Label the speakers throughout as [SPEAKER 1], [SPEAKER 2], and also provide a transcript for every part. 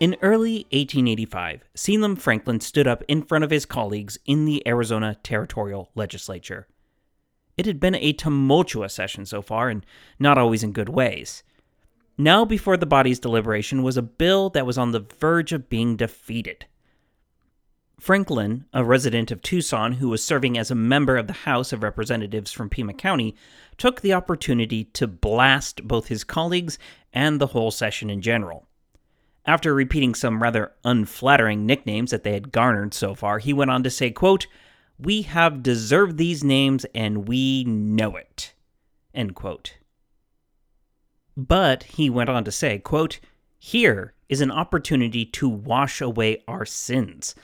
[SPEAKER 1] In early 1885, Selim Franklin stood up in front of his colleagues in the Arizona Territorial Legislature. It had been a tumultuous session so far, and not always in good ways. Now, before the body's deliberation, was a bill that was on the verge of being defeated. Franklin, a resident of Tucson who was serving as a member of the House of Representatives from Pima County, took the opportunity to blast both his colleagues and the whole session in general. After repeating some rather unflattering nicknames that they had garnered so far, he went on to say, quote, We have deserved these names and we know it. End quote. But he went on to say, quote, Here is an opportunity to wash away our sins.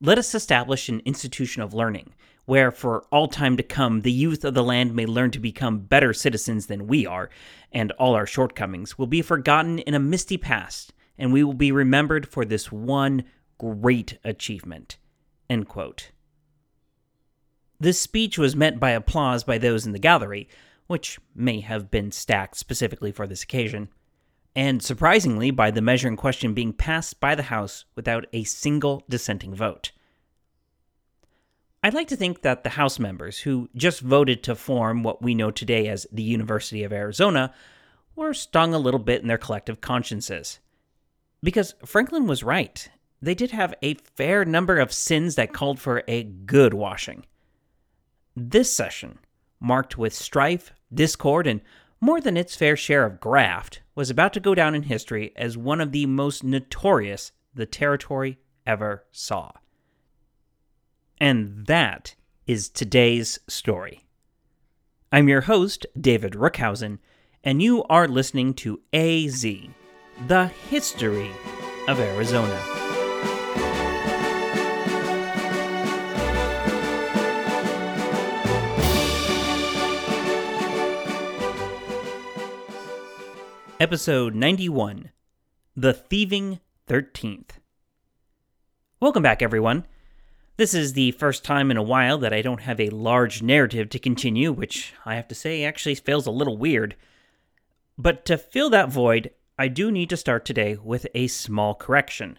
[SPEAKER 1] Let us establish an institution of learning, where for all time to come the youth of the land may learn to become better citizens than we are, and all our shortcomings will be forgotten in a misty past and we will be remembered for this one great achievement. End quote. This speech was met by applause by those in the gallery, which may have been stacked specifically for this occasion, and surprisingly by the measure in question being passed by the House without a single dissenting vote. I'd like to think that the House members, who just voted to form what we know today as the University of Arizona, were stung a little bit in their collective consciences. Because Franklin was right. They did have a fair number of sins that called for a good washing. This session, marked with strife, discord, and more than its fair share of graft, was about to go down in history as one of the most notorious the territory ever saw. And that is today's story. I'm your host, David Rookhausen, and you are listening to AZ the history of Arizona. Episode 91 The Thieving 13th. Welcome back, everyone. This is the first time in a while that I don't have a large narrative to continue, which I have to say actually feels a little weird. But to fill that void, I do need to start today with a small correction.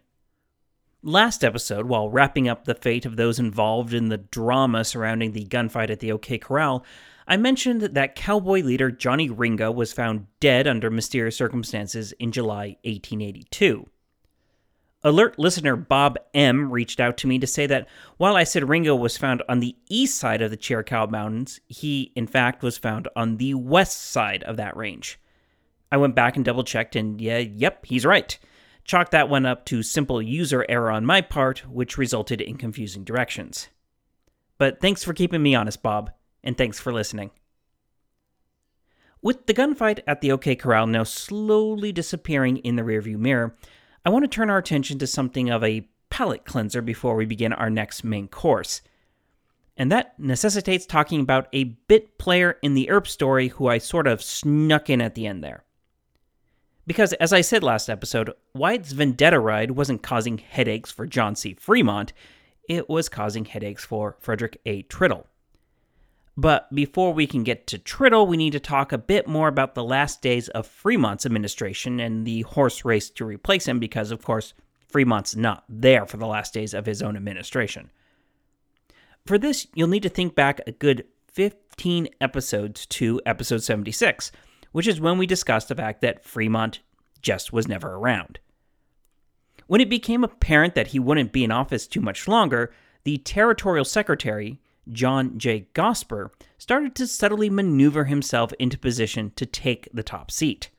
[SPEAKER 1] Last episode, while wrapping up the fate of those involved in the drama surrounding the gunfight at the OK Corral, I mentioned that cowboy leader Johnny Ringo was found dead under mysterious circumstances in July 1882. Alert listener Bob M reached out to me to say that while I said Ringo was found on the east side of the Chiricahua Mountains, he in fact was found on the west side of that range. I went back and double checked, and yeah, yep, he's right. Chalk that one up to simple user error on my part, which resulted in confusing directions. But thanks for keeping me honest, Bob, and thanks for listening. With the gunfight at the OK Corral now slowly disappearing in the rearview mirror, I want to turn our attention to something of a palate cleanser before we begin our next main course. And that necessitates talking about a bit player in the Earp story who I sort of snuck in at the end there. Because, as I said last episode, Wyatt's vendetta ride wasn't causing headaches for John C. Fremont, it was causing headaches for Frederick A. Tritle. But before we can get to Tritle, we need to talk a bit more about the last days of Fremont's administration and the horse race to replace him, because, of course, Fremont's not there for the last days of his own administration. For this, you'll need to think back a good 15 episodes to episode 76 which is when we discussed the fact that Fremont just was never around. When it became apparent that he wouldn't be in office too much longer, the territorial secretary, John J. Gosper, started to subtly maneuver himself into position to take the top seat.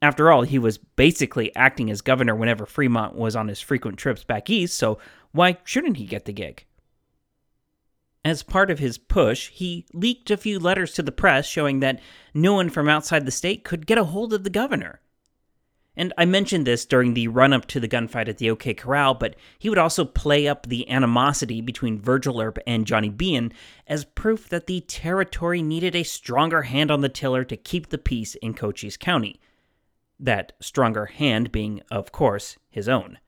[SPEAKER 1] After all, he was basically acting as governor whenever Fremont was on his frequent trips back east, so why shouldn't he get the gig? As part of his push, he leaked a few letters to the press showing that no one from outside the state could get a hold of the governor. And I mentioned this during the run up to the gunfight at the OK Corral, but he would also play up the animosity between Virgil Earp and Johnny Behan as proof that the territory needed a stronger hand on the tiller to keep the peace in Cochise County. That stronger hand being, of course, his own.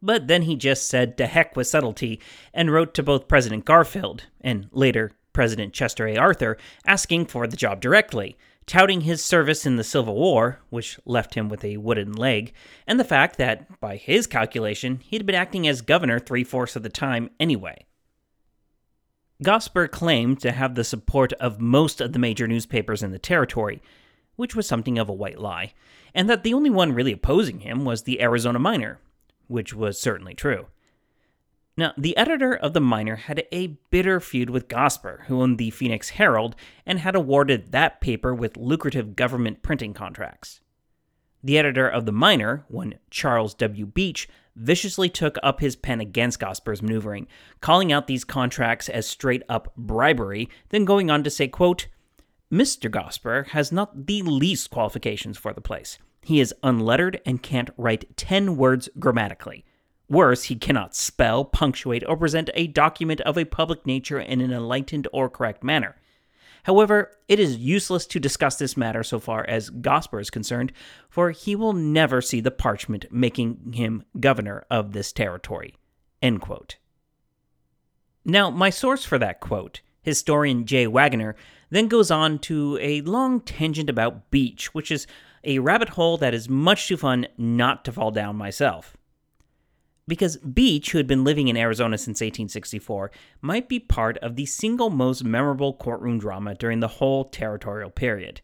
[SPEAKER 1] But then he just said to heck with subtlety and wrote to both President Garfield and later President Chester A. Arthur asking for the job directly, touting his service in the Civil War, which left him with a wooden leg, and the fact that, by his calculation, he'd been acting as governor three fourths of the time anyway. Gosper claimed to have the support of most of the major newspapers in the territory, which was something of a white lie, and that the only one really opposing him was the Arizona Miner, which was certainly true. Now, the editor of the Miner had a bitter feud with Gosper, who owned the Phoenix Herald and had awarded that paper with lucrative government printing contracts. The editor of the Miner, one Charles W. Beach, viciously took up his pen against Gosper's maneuvering, calling out these contracts as straight up bribery, then going on to say, quote, Mr. Gosper has not the least qualifications for the place. He is unlettered and can't write 10 words grammatically. Worse, he cannot spell, punctuate, or present a document of a public nature in an enlightened or correct manner. However, it is useless to discuss this matter so far as Gosper is concerned, for he will never see the parchment making him governor of this territory. Now, my source for that quote, historian Jay Wagoner, then goes on to a long tangent about Beach, which is a rabbit hole that is much too fun not to fall down myself because Beach, who had been living in Arizona since 1864, might be part of the single most memorable courtroom drama during the whole territorial period.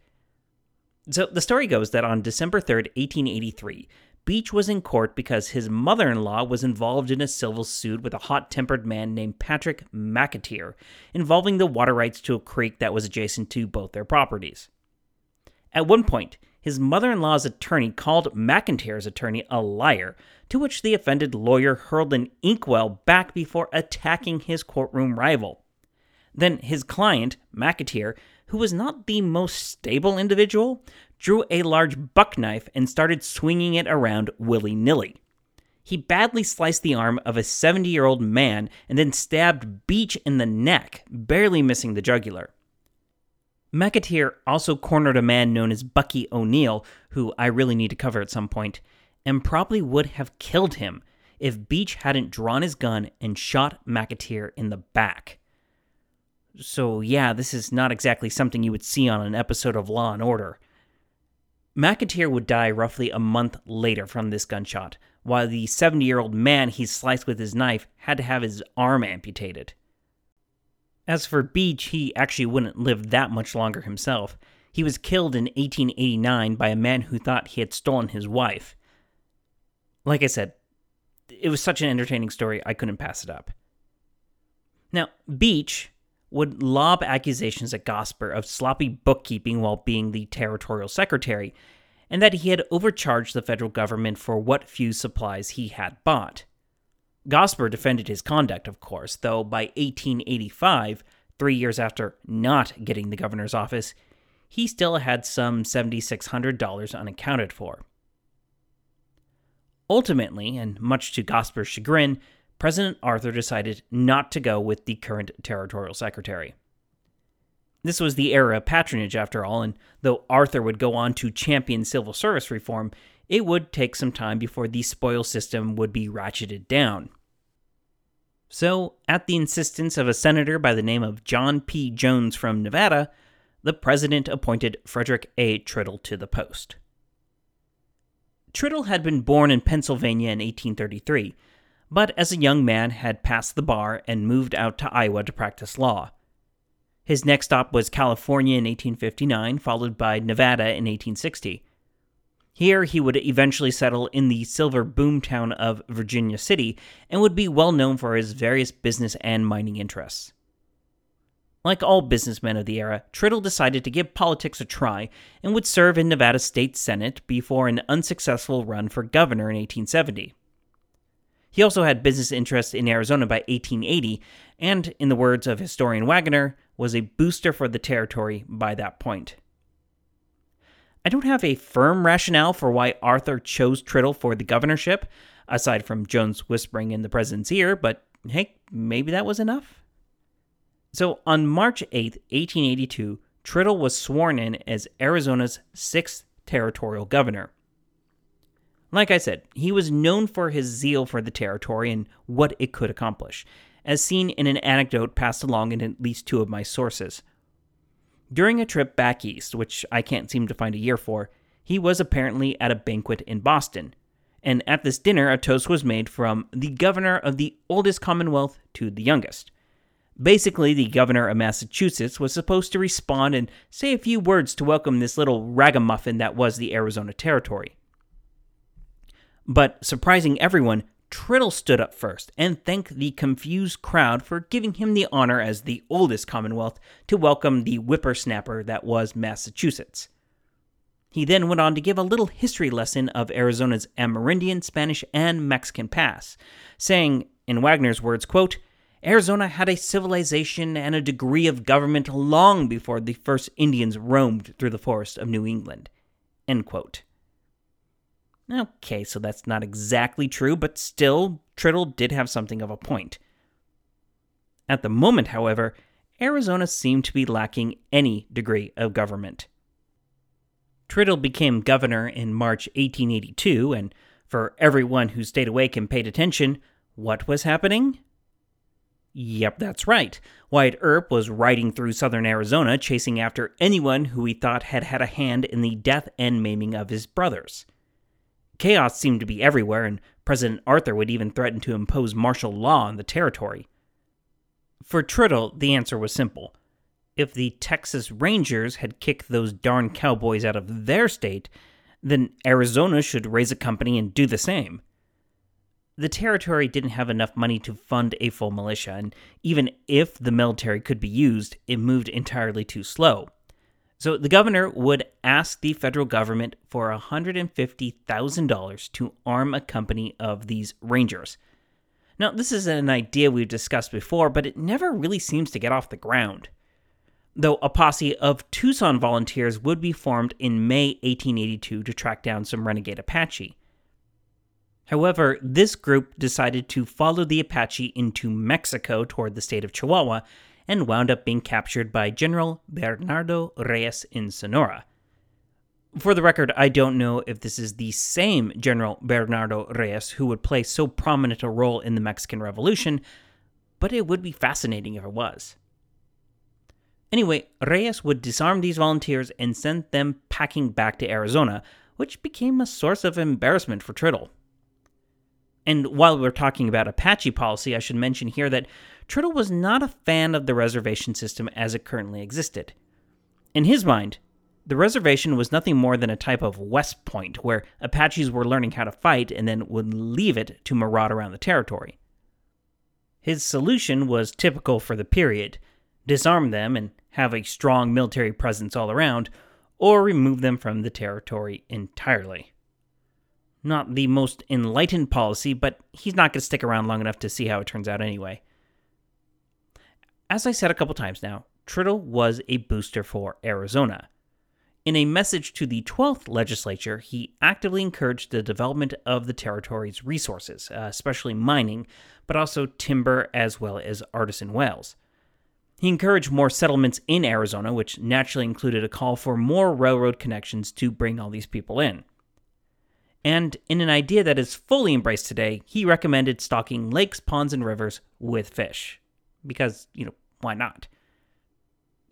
[SPEAKER 1] So the story goes that on December 3, 1883, Beach was in court because his mother in law was involved in a civil suit with a hot tempered man named Patrick McAteer, involving the water rights to a creek that was adjacent to both their properties. At one point, his mother in law's attorney called McAteer's attorney a liar, to which the offended lawyer hurled an inkwell back before attacking his courtroom rival. Then his client, McAteer, who was not the most stable individual, drew a large buck knife and started swinging it around willy nilly. He badly sliced the arm of a 70 year old man and then stabbed Beach in the neck, barely missing the jugular. McAteer also cornered a man known as Bucky O'Neill, who I really need to cover at some point, and probably would have killed him if Beach hadn't drawn his gun and shot McAteer in the back. So, yeah, this is not exactly something you would see on an episode of Law and Order. McAteer would die roughly a month later from this gunshot, while the 70 year old man he sliced with his knife had to have his arm amputated. As for Beach, he actually wouldn't live that much longer himself. He was killed in 1889 by a man who thought he had stolen his wife. Like I said, it was such an entertaining story, I couldn't pass it up. Now, Beach would lob accusations at Gosper of sloppy bookkeeping while being the territorial secretary, and that he had overcharged the federal government for what few supplies he had bought. Gosper defended his conduct, of course, though by 1885, three years after not getting the governor's office, he still had some $7,600 unaccounted for. Ultimately, and much to Gosper's chagrin, President Arthur decided not to go with the current territorial secretary. This was the era of patronage, after all, and though Arthur would go on to champion civil service reform, it would take some time before the spoil system would be ratcheted down. So, at the insistence of a senator by the name of John P. Jones from Nevada, the president appointed Frederick A. Tritle to the post. Tritle had been born in Pennsylvania in 1833, but as a young man had passed the bar and moved out to Iowa to practice law. His next stop was California in 1859, followed by Nevada in 1860. Here, he would eventually settle in the silver boomtown of Virginia City and would be well known for his various business and mining interests. Like all businessmen of the era, Tritle decided to give politics a try and would serve in Nevada State Senate before an unsuccessful run for governor in 1870. He also had business interests in Arizona by 1880, and, in the words of historian Wagoner, was a booster for the territory by that point. I don't have a firm rationale for why Arthur chose Tritle for the governorship, aside from Jones whispering in the president's ear, but hey, maybe that was enough. So on March 8, 1882, Tritle was sworn in as Arizona's sixth territorial governor. Like I said, he was known for his zeal for the territory and what it could accomplish, as seen in an anecdote passed along in at least two of my sources. During a trip back east, which I can't seem to find a year for, he was apparently at a banquet in Boston. And at this dinner, a toast was made from the governor of the oldest commonwealth to the youngest. Basically, the governor of Massachusetts was supposed to respond and say a few words to welcome this little ragamuffin that was the Arizona Territory. But surprising everyone, Tritle stood up first and thanked the confused crowd for giving him the honor as the oldest Commonwealth to welcome the whippersnapper that was Massachusetts. He then went on to give a little history lesson of Arizona's Amerindian, Spanish, and Mexican past, saying, in Wagoner's words, quote, Arizona had a civilization and a degree of government long before the first Indians roamed through the forests of New England. End quote. Okay, so that's not exactly true, but still, Tritle did have something of a point. At the moment, however, Arizona seemed to be lacking any degree of government. Tritle became governor in March 1882, and for everyone who stayed awake and paid attention, what was happening? Yep, that's right. Wyatt Earp was riding through southern Arizona chasing after anyone who he thought had had a hand in the death and maiming of his brothers. Chaos seemed to be everywhere, and President Arthur would even threaten to impose martial law on the territory. For Tritle, the answer was simple. If the Texas Rangers had kicked those darn cowboys out of their state, then Arizona should raise a company and do the same the territory didn't have enough money to fund a full militia, and even if the military could be used, it moved entirely too slow. So the governor would ask the federal government for $150,000 to arm a company of these rangers. Now, this is an idea we've discussed before, but it never really seems to get off the ground. Though a posse of Tucson volunteers would be formed in May 1882 to track down some renegade Apache. However, this group decided to follow the Apache into Mexico toward the state of Chihuahua and wound up being captured by General Bernardo Reyes in Sonora. For the record, I don't know if this is the same General Bernardo Reyes who would play so prominent a role in the Mexican Revolution, but it would be fascinating if it was. Anyway, Reyes would disarm these volunteers and send them packing back to Arizona, which became a source of embarrassment for Tritle. And while we're talking about Apache policy, I should mention here that Tritle was not a fan of the reservation system as it currently existed. In his mind, the reservation was nothing more than a type of West Point where Apaches were learning how to fight and then would leave it to maraud around the territory. His solution was typical for the period disarm them and have a strong military presence all around, or remove them from the territory entirely. Not the most enlightened policy, but he's not going to stick around long enough to see how it turns out anyway. As I said a couple times now, Tritle was a booster for Arizona. In a message to the 12th legislature, he actively encouraged the development of the territory's resources, uh, especially mining, but also timber as well as artesian wells. He encouraged more settlements in Arizona, which naturally included a call for more railroad connections to bring all these people in. And in an idea that is fully embraced today, he recommended stocking lakes, ponds, and rivers with fish. Because, you know, why not?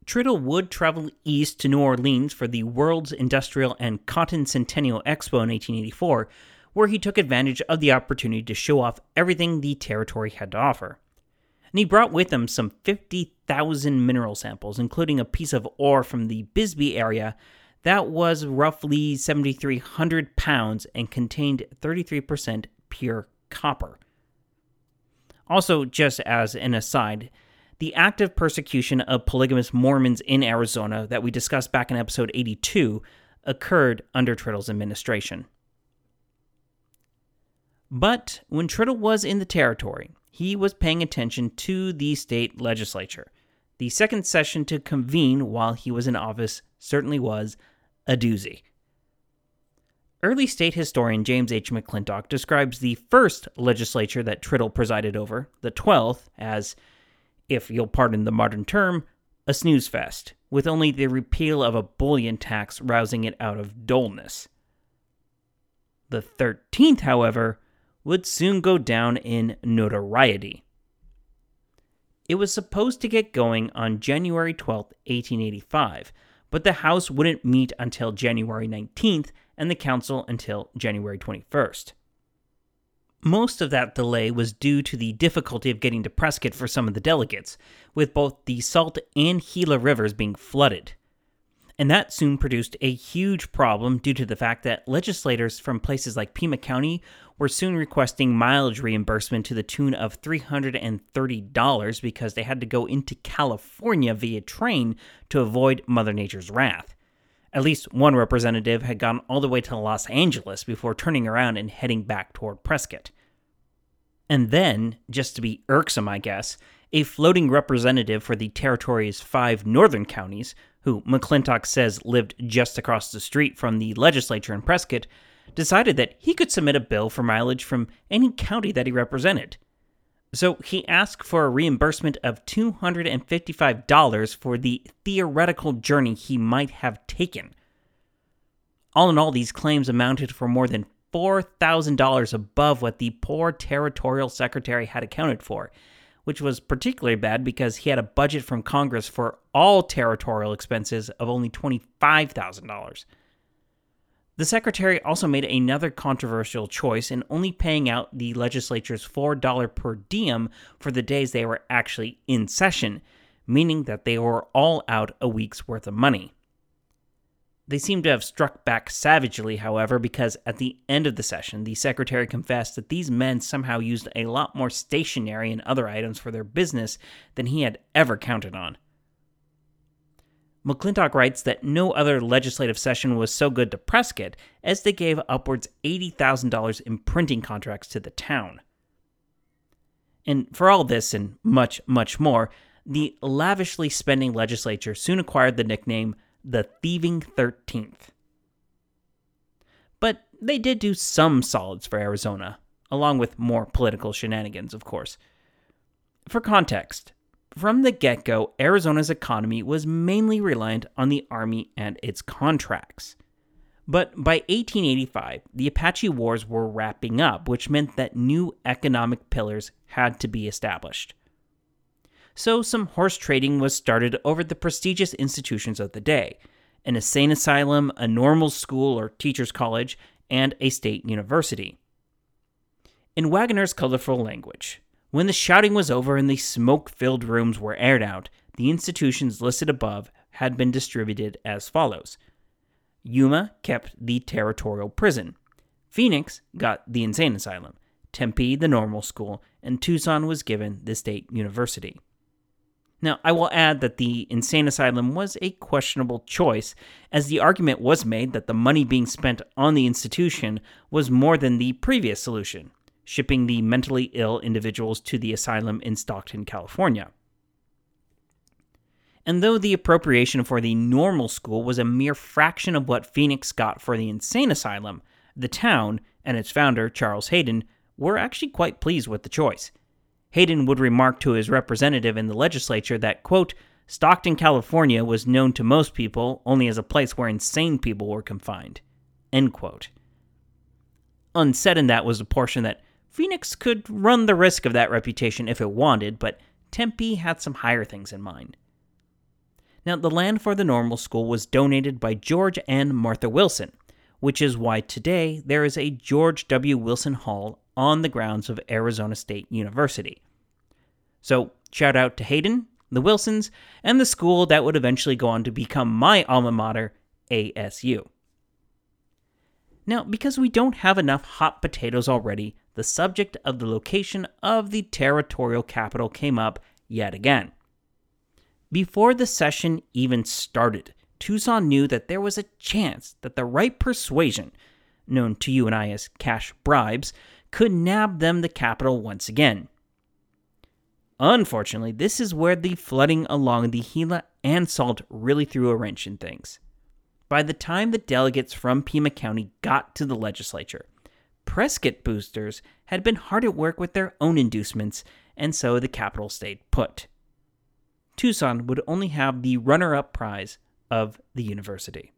[SPEAKER 1] Tritle would travel east to New Orleans for the World's Industrial and Cotton Centennial Expo in 1884, where he took advantage of the opportunity to show off everything the territory had to offer. And he brought with him some 50,000 mineral samples, including a piece of ore from the Bisbee area that was roughly 7,300 pounds and contained 33% pure copper. Also, just as an aside, the active persecution of polygamous Mormons in Arizona that we discussed back in episode 82 occurred under Tritle's administration. But when Tritle was in the territory, he was paying attention to the state legislature. The second session to convene while he was in office certainly was a doozy. Early state historian James H. McClintock describes the first legislature that Tritle presided over, the 12th, as, if you'll pardon the modern term, a snooze fest, with only the repeal of a bullion tax rousing it out of dullness. The 13th, however, would soon go down in notoriety. It was supposed to get going on January 12, 1885, but the House wouldn't meet until January 19th and the Council until January 21st. Most of that delay was due to the difficulty of getting to Prescott for some of the delegates, with both the Salt and Gila rivers being flooded and that soon produced a huge problem due to the fact that legislators from places like Pima County were soon requesting mileage reimbursement to the tune of $330 because they had to go into California via train to avoid Mother Nature's wrath. At least one representative had gone all the way to Los Angeles before turning around and heading back toward Prescott. And then, just to be irksome, I guess, a floating representative for the territory's five northern counties who McClintock says lived just across the street from the legislature in Prescott, decided that he could submit a bill for mileage from any county that he represented. So he asked for a reimbursement of $255 for the theoretical journey he might have taken. All in all, these claims amounted for more than $4,000 above what the poor territorial secretary had accounted for, which was particularly bad because he had a budget from Congress for all territorial expenses of only $25,000. The secretary also made another controversial choice in only paying out the legislature's $4 per diem for the days they were actually in session, meaning that they were all out a week's worth of money. They seem to have struck back savagely, however, because at the end of the session, the secretary confessed that these men somehow used a lot more stationery and other items for their business than he had ever counted on. McClintock writes that no other legislative session was so good to Prescott as they gave upwards $80,000 in printing contracts to the town. And for all this and much, much more, the lavishly spending legislature soon acquired the nickname the Thieving 13th. But they did do some solids for Arizona, along with more political shenanigans, of course. For context, from the get go, Arizona's economy was mainly reliant on the Army and its contracts. But by 1885, the Apache Wars were wrapping up, which meant that new economic pillars had to be established so some horse trading was started over the prestigious institutions of the day an insane asylum, a normal school or teacher's college, and a state university. In Wagoner's colorful language, when the shouting was over and the smoke filled rooms were aired out, the institutions listed above had been distributed as follows. Yuma kept the territorial prison, Phoenix got the insane asylum, Tempe the normal school, and Tucson was given the state university. Now, I will add that the insane asylum was a questionable choice, as the argument was made that the money being spent on the institution was more than the previous solution, shipping the mentally ill individuals to the asylum in Stockton, California. And though the appropriation for the normal school was a mere fraction of what Phoenix got for the insane asylum, the town and its founder, Charles Hayden, were actually quite pleased with the choice. Hayden would remark to his representative in the legislature that, quote, Stockton, California was known to most people only as a place where insane people were confined. End quote. Unsaid in that was a portion that Phoenix could run the risk of that reputation if it wanted, but Tempe had some higher things in mind. Now, the land for the normal school was donated by George and Martha Wilson, which is why today there is a George W. Wilson Hall on the grounds of Arizona State University. So, shout out to Hayden, the Wilsons, and the school that would eventually go on to become my alma mater, ASU. Now, because we don't have enough hot potatoes already, the subject of the location of the territorial capital came up yet again. Before the session even started, Tucson knew that there was a chance that the right persuasion, known to you and I as cash bribes, could nab them the capital once again. Unfortunately, this is where the flooding along the Gila and Salt really threw a wrench in things. By the time the delegates from Pima County got to the legislature, Prescott boosters had been hard at work with their own inducements, and so the capital stayed put. Tucson would only have the runner up prize of the university.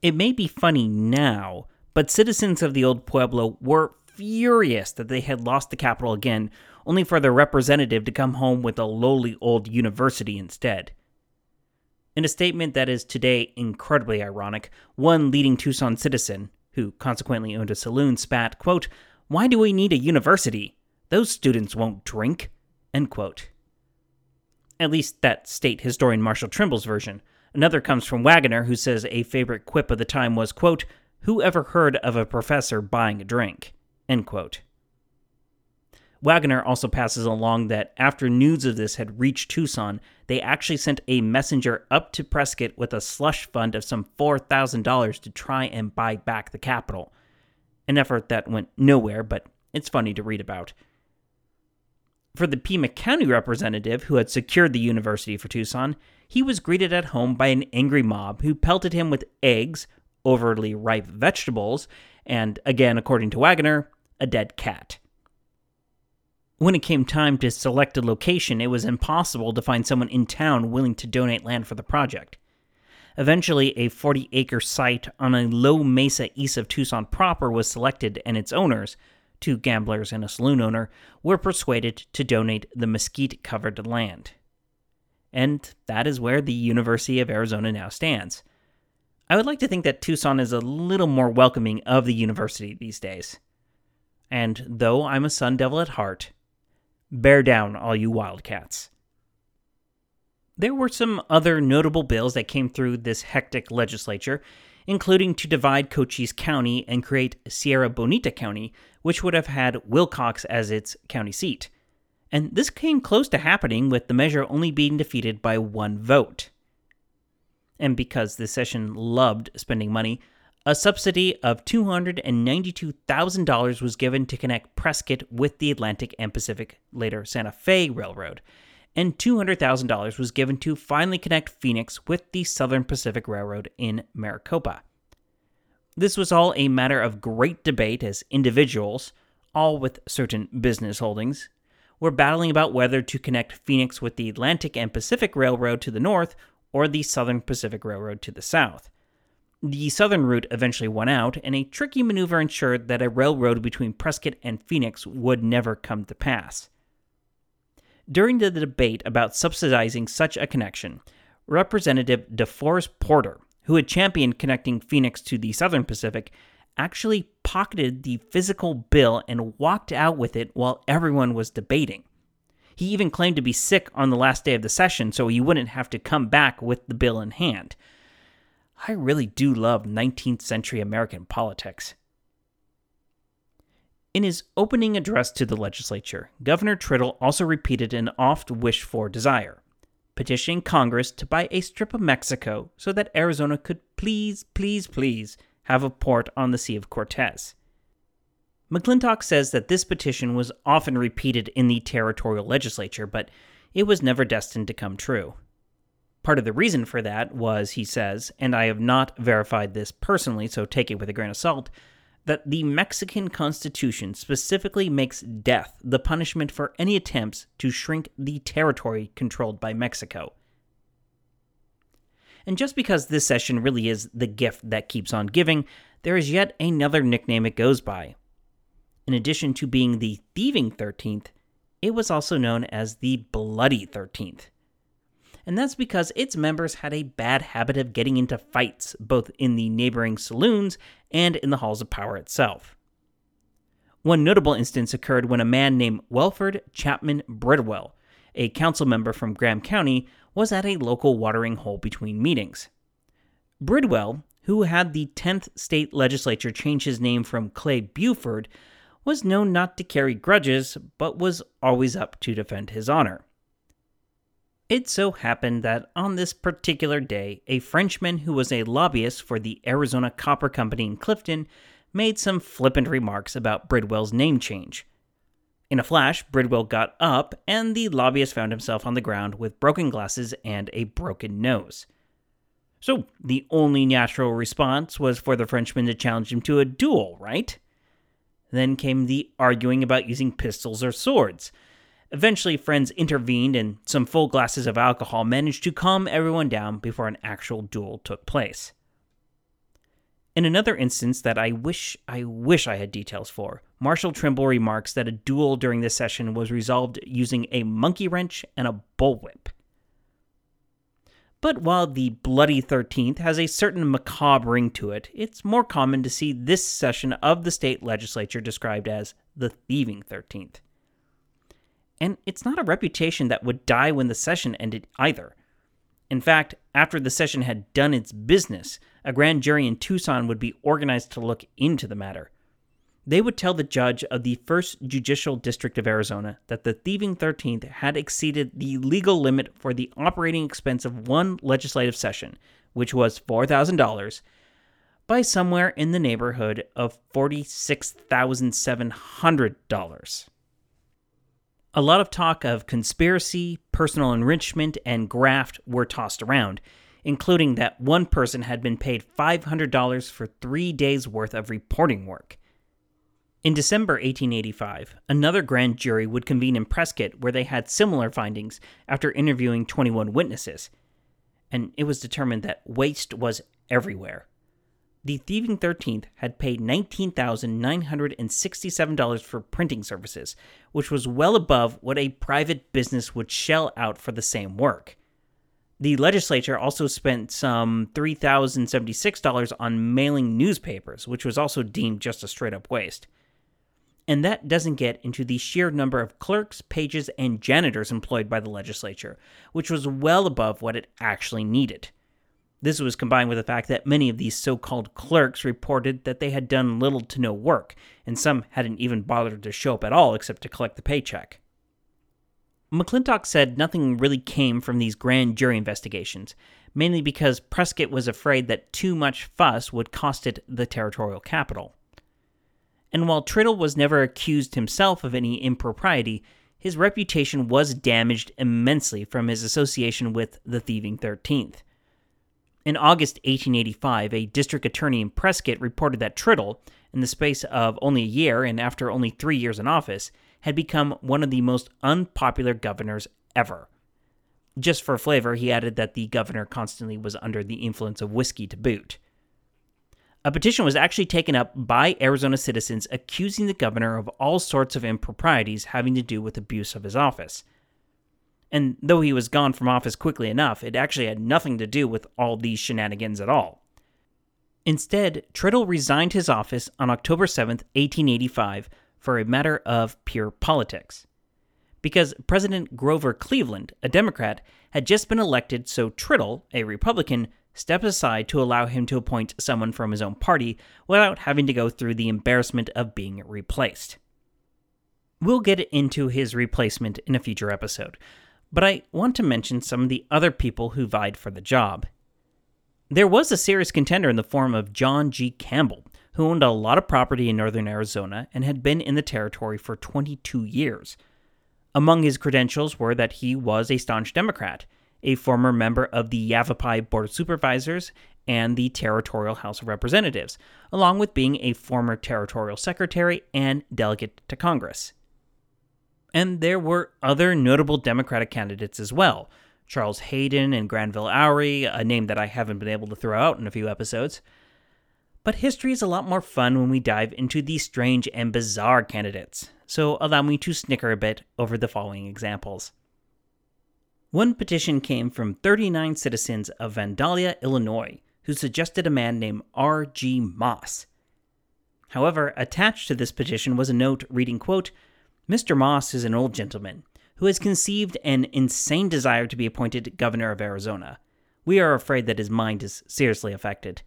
[SPEAKER 1] It may be funny now, but citizens of the old Pueblo were furious that they had lost the capital again, only for their representative to come home with a lowly old university instead. In a statement that is today incredibly ironic, one leading Tucson citizen, who consequently owned a saloon, spat, quote, Why do we need a university? Those students won't drink. End quote. At least that state historian Marshall Trimble's version. Another comes from Wagoner, who says a favorite quip of the time was, quote, Who ever heard of a professor buying a drink? End quote. Wagoner also passes along that after news of this had reached Tucson, they actually sent a messenger up to Prescott with a slush fund of some $4,000 to try and buy back the capital. An effort that went nowhere, but it's funny to read about. For the Pima County representative who had secured the university for Tucson, he was greeted at home by an angry mob who pelted him with eggs, overly ripe vegetables, and, again, according to Wagoner, a dead cat. When it came time to select a location, it was impossible to find someone in town willing to donate land for the project. Eventually, a 40 acre site on a low mesa east of Tucson proper was selected, and its owners, two gamblers and a saloon owner, were persuaded to donate the mesquite covered land. And that is where the University of Arizona now stands. I would like to think that Tucson is a little more welcoming of the university these days. And though I'm a Sun Devil at heart, Bear down, all you Wildcats. There were some other notable bills that came through this hectic legislature, including to divide Cochise County and create Sierra Bonita County, which would have had Willcox as its county seat. And this came close to happening with the measure only being defeated by one vote. And because the session loved spending money, a subsidy of $292,000 was given to connect Prescott with the Atlantic and Pacific, later Santa Fe Railroad, and $200,000 was given to finally connect Phoenix with the Southern Pacific Railroad in Maricopa. This was all a matter of great debate as individuals, all with certain business holdings, were battling about whether to connect Phoenix with the Atlantic and Pacific Railroad to the north or the Southern Pacific Railroad to the south. The southern route eventually won out, and a tricky maneuver ensured that a railroad between Prescott and Phoenix would never come to pass. During the debate about subsidizing such a connection, Representative DeForest Porter, who had championed connecting Phoenix to the Southern Pacific, actually pocketed the physical bill and walked out with it while everyone was debating. He even claimed to be sick on the last day of the session so he wouldn't have to come back with the bill in hand. I really do love 19th century American politics. In his opening address to the legislature, Governor Tritle also repeated an oft wished for desire petitioning Congress to buy a strip of Mexico so that Arizona could please, please, please have a port on the Sea of Cortez. McClintock says that this petition was often repeated in the territorial legislature, but it was never destined to come true. Part of the reason for that was, he says, and I have not verified this personally, so take it with a grain of salt, that the Mexican Constitution specifically makes death the punishment for any attempts to shrink the territory controlled by Mexico. And just because this session really is the gift that keeps on giving, there is yet another nickname it goes by. In addition to being the thieving 13th, it was also known as the Bloody 13th and that's because its members had a bad habit of getting into fights, both in the neighboring saloons and in the halls of power itself. One notable instance occurred when a man named Welford Chapman Bridwell, a council member from Graham County, was at a local watering hole between meetings. Bridwell, who had the 10th state legislature change his name from Clay Beauford, was known not to carry grudges, but was always up to defend his honor. It so happened that on this particular day, a Frenchman who was a lobbyist for the Arizona Copper Company in Clifton made some flippant remarks about Bridwell's name change. In a flash, Bridwell got up, and the lobbyist found himself on the ground with broken glasses and a broken nose. So, the only natural response was for the Frenchman to challenge him to a duel, right? Then came the arguing about using pistols or swords. Eventually, friends intervened, and some full glasses of alcohol managed to calm everyone down before an actual duel took place. In another instance that I wish I wish I had details for, Marshall Trimble remarks that a duel during this session was resolved using a monkey wrench and a bullwhip. But while the Bloody 13th has a certain macabre ring to it, it's more common to see this session of the state legislature described as the Thieving 13th. And it's not a reputation that would die when the session ended either. In fact, after the session had done its business, a grand jury in Tucson would be organized to look into the matter. They would tell the judge of the First Judicial District of Arizona that the Thieving 13th had exceeded the legal limit for the operating expense of one legislative session, which was $4,000, by somewhere in the neighborhood of $46,700. A lot of talk of conspiracy, personal enrichment, and graft were tossed around, including that one person had been paid $500 for three days' worth of reporting work. In December 1885, another grand jury would convene in Prescott where they had similar findings after interviewing 21 witnesses, and it was determined that waste was everywhere. The Thieving 13th had paid $19,967 for printing services, which was well above what a private business would shell out for the same work. The legislature also spent some $3,076 on mailing newspapers, which was also deemed just a straight up waste. And that doesn't get into the sheer number of clerks, pages, and janitors employed by the legislature, which was well above what it actually needed. This was combined with the fact that many of these so called clerks reported that they had done little to no work, and some hadn't even bothered to show up at all except to collect the paycheck. McClintock said nothing really came from these grand jury investigations, mainly because Prescott was afraid that too much fuss would cost it the territorial capital and while Tritle was never accused himself of any impropriety, his reputation was damaged immensely from his association with the Thieving 13th. In August 1885, a district attorney in Prescott reported that Tritle, in the space of only a year and after only three years in office, had become one of the most unpopular governors ever. Just for flavor, he added that the governor constantly was under the influence of whiskey to boot. A petition was actually taken up by Arizona citizens accusing the governor of all sorts of improprieties having to do with abuse of his office. And though he was gone from office quickly enough, it actually had nothing to do with all these shenanigans at all. Instead, Tritle resigned his office on October 7, 1885, for a matter of pure politics. Because President Grover Cleveland, a Democrat, had just been elected, so Tritle, a Republican, stepped aside to allow him to appoint someone from his own party without having to go through the embarrassment of being replaced. We'll get into his replacement in a future episode, but I want to mention some of the other people who vied for the job. There was a serious contender in the form of John G. Campbell, who owned a lot of property in northern Arizona and had been in the territory for 22 years. Among his credentials were that he was a staunch Democrat a former member of the Yavapai Board of Supervisors and the Territorial House of Representatives, along with being a former territorial secretary and delegate to Congress. And there were other notable Democratic candidates as well Charles Hayden and Granville Oury, a name that I haven't been able to throw out in a few episodes. But history is a lot more fun when we dive into these strange and bizarre candidates, so allow me to snicker a bit over the following examples. One petition came from 39 citizens of Vandalia, Illinois, who suggested a man named R.G. Moss. However, attached to this petition was a note reading, quote, Mr. Moss is an old gentleman who has conceived an insane desire to be appointed governor of Arizona. We are afraid that his mind is seriously affected.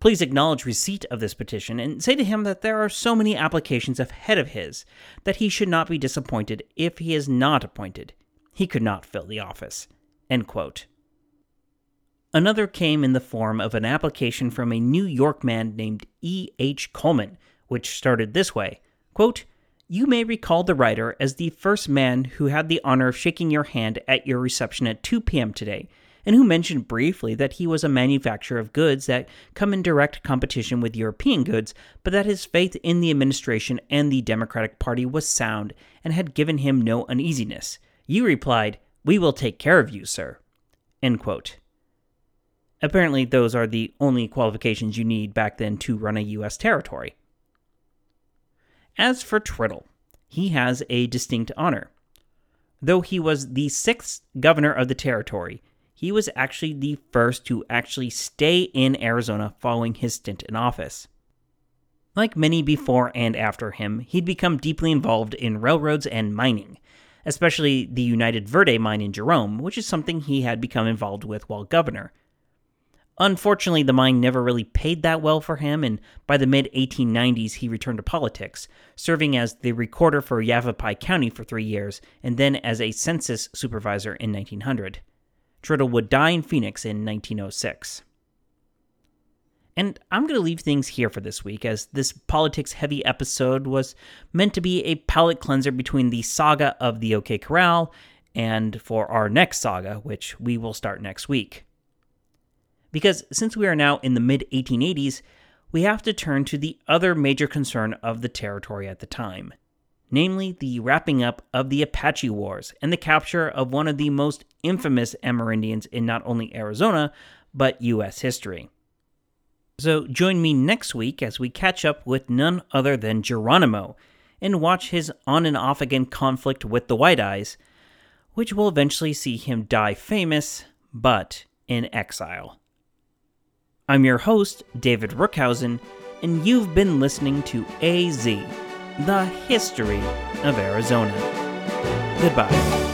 [SPEAKER 1] Please acknowledge receipt of this petition and say to him that there are so many applications ahead of his that he should not be disappointed if he is not appointed he could not fill the office. Another came in the form of an application from a New York man named E. H. Coleman, which started this way quote, You may recall the writer as the first man who had the honor of shaking your hand at your reception at 2 p.m. today, and who mentioned briefly that he was a manufacturer of goods that come in direct competition with European goods, but that his faith in the administration and the Democratic Party was sound and had given him no uneasiness. You replied, We will take care of you, sir. Apparently, those are the only qualifications you need back then to run a U.S. territory. As for Tritle, he has a distinct honor. Though he was the sixth governor of the territory, he was actually the first to actually stay in Arizona following his stint in office. Like many before and after him, he'd become deeply involved in railroads and mining, especially the United Verde mine in Jerome, which is something he had become involved with while governor. Unfortunately, the mine never really paid that well for him, and by the mid 1890s, he returned to politics, serving as the recorder for Yavapai County for three years, and then as a census supervisor in 1900. Tritle would die in Phoenix in 1906. And I'm going to leave things here for this week, as this politics heavy episode was meant to be a palate cleanser between the saga of the OK Corral and for our next saga, which we will start next week. Because since we are now in the mid 1880s, we have to turn to the other major concern of the territory at the time namely the wrapping up of the Apache Wars and the capture of one of the most infamous Amerindians in not only Arizona, but U.S. history. So join me next week as we catch up with none other than Geronimo and watch his on and off again conflict with the White Eyes, which will eventually see him die famous, but in exile. I'm your host, David Rookhausen, and you've been listening to AZ, the history of Arizona. Goodbye.